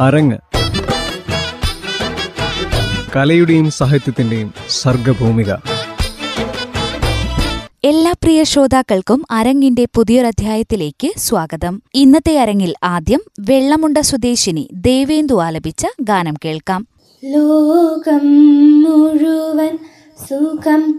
അരങ്ങ്. കലയുടെയും സാഹിത്യത്തിന്റെയും സർഗഭൂമിക. എല്ലാ പ്രിയ ശ്രോതാക്കൾക്കും അരങ്ങിന്റെ പുതിയൊരധ്യായത്തിലേക്ക് സ്വാഗതം. ഇന്നത്തെ അരങ്ങിൽ ആദ്യം വെള്ളമുണ്ട സ്വദേശിനി ദേവേന്ദു ആലപിച്ച ഗാനം കേൾക്കാം. ലോകം മുഴുവൻ സുഖം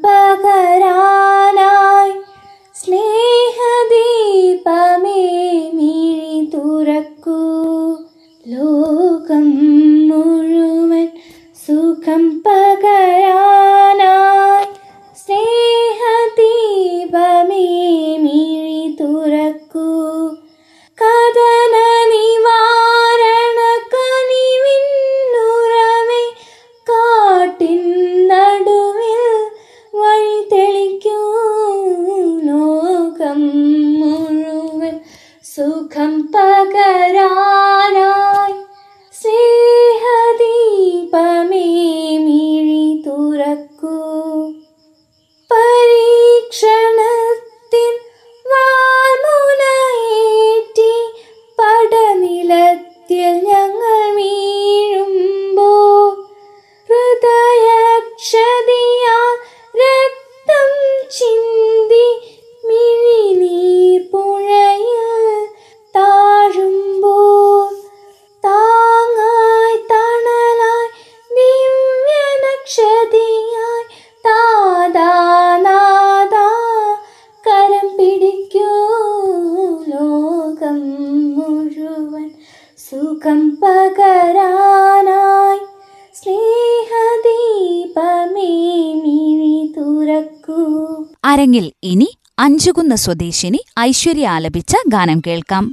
അഞ്ചുകുന്ന് സ്വദേശിനി ഐശ്വര്യ ആലപിച്ച ഗാനം കേൾക്കാം.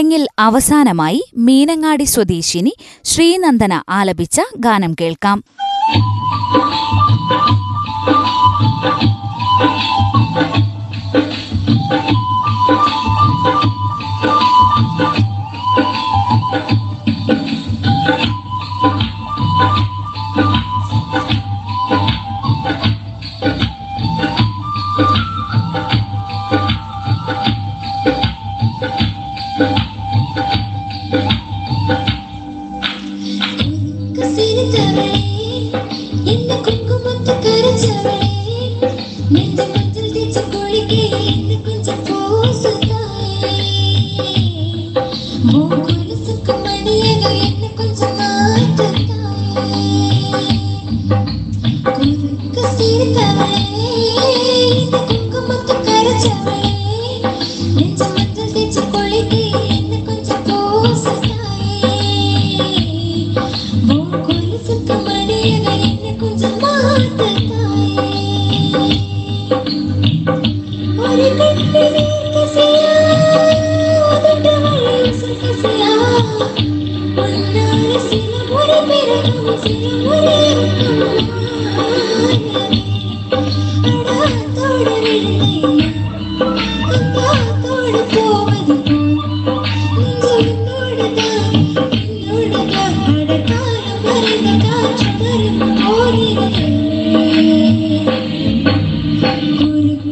ചടങ്ങിൽ അവസാനമായി മീനങ്ങാടി സ്വദേശിനി ശ്രീനന്ദന ആലപിച്ച ഗാനം കേൾക്കാം तस्वीर कवळे कुंकुम कर चवळे நெஞ்ச மத்தில் தேச்சு கொழித்தே என்ன கொஞ்சம் கோசாயே உன் கொலுசு கமரியவர் என்ன கொஞ்சம் மாத்தாயே ஒரு கட்டு வீக்கசியா உதட்டவளை சுகசியா உன்னால சில ஒரு பிறகு சில ஒரு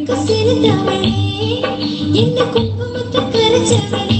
கசிறு தமிழே என்ன குங்குமத்தை கரைச்சவனே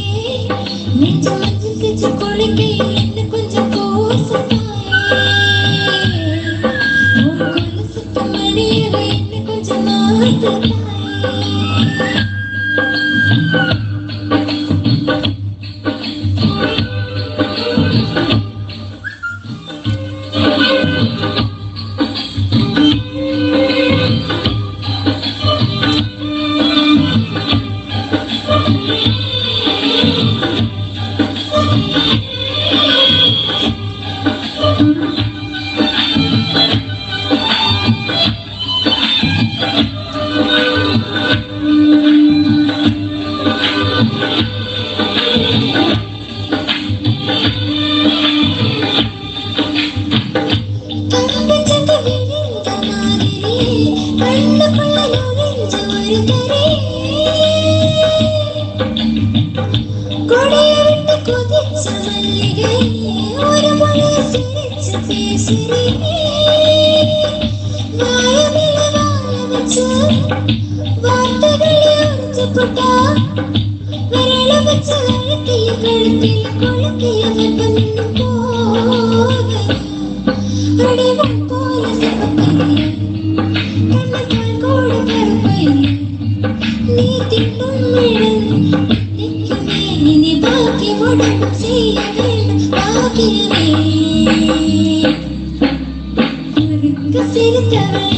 சிரித்தவளே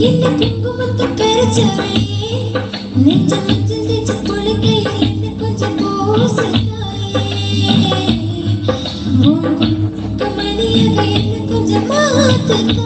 என்ன குங்குமத்தை பெருச்சவளே நெஞ்சமே Thank you.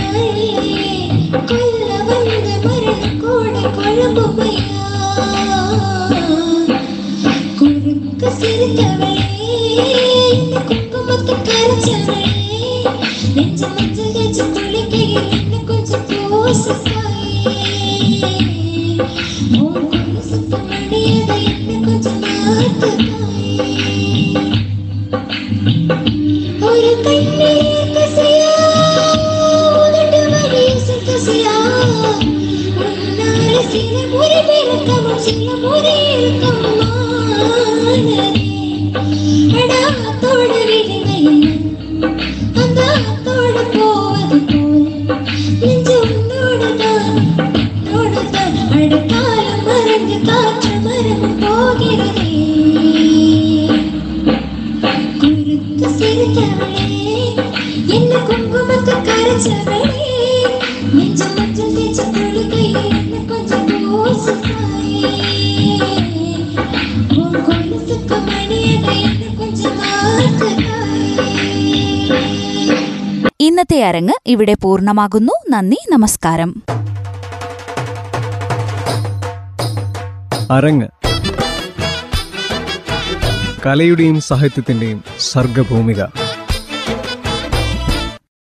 Thank you. ഇന്നത്തെ അരങ്ങ് ഇവിടെ പൂർണമാകുന്നു. നന്ദി നമസ്കാരം. അരങ്ങ്. കലയുടെയും സാഹിത്യത്തിന്റെയും സർഗഭൂമിക.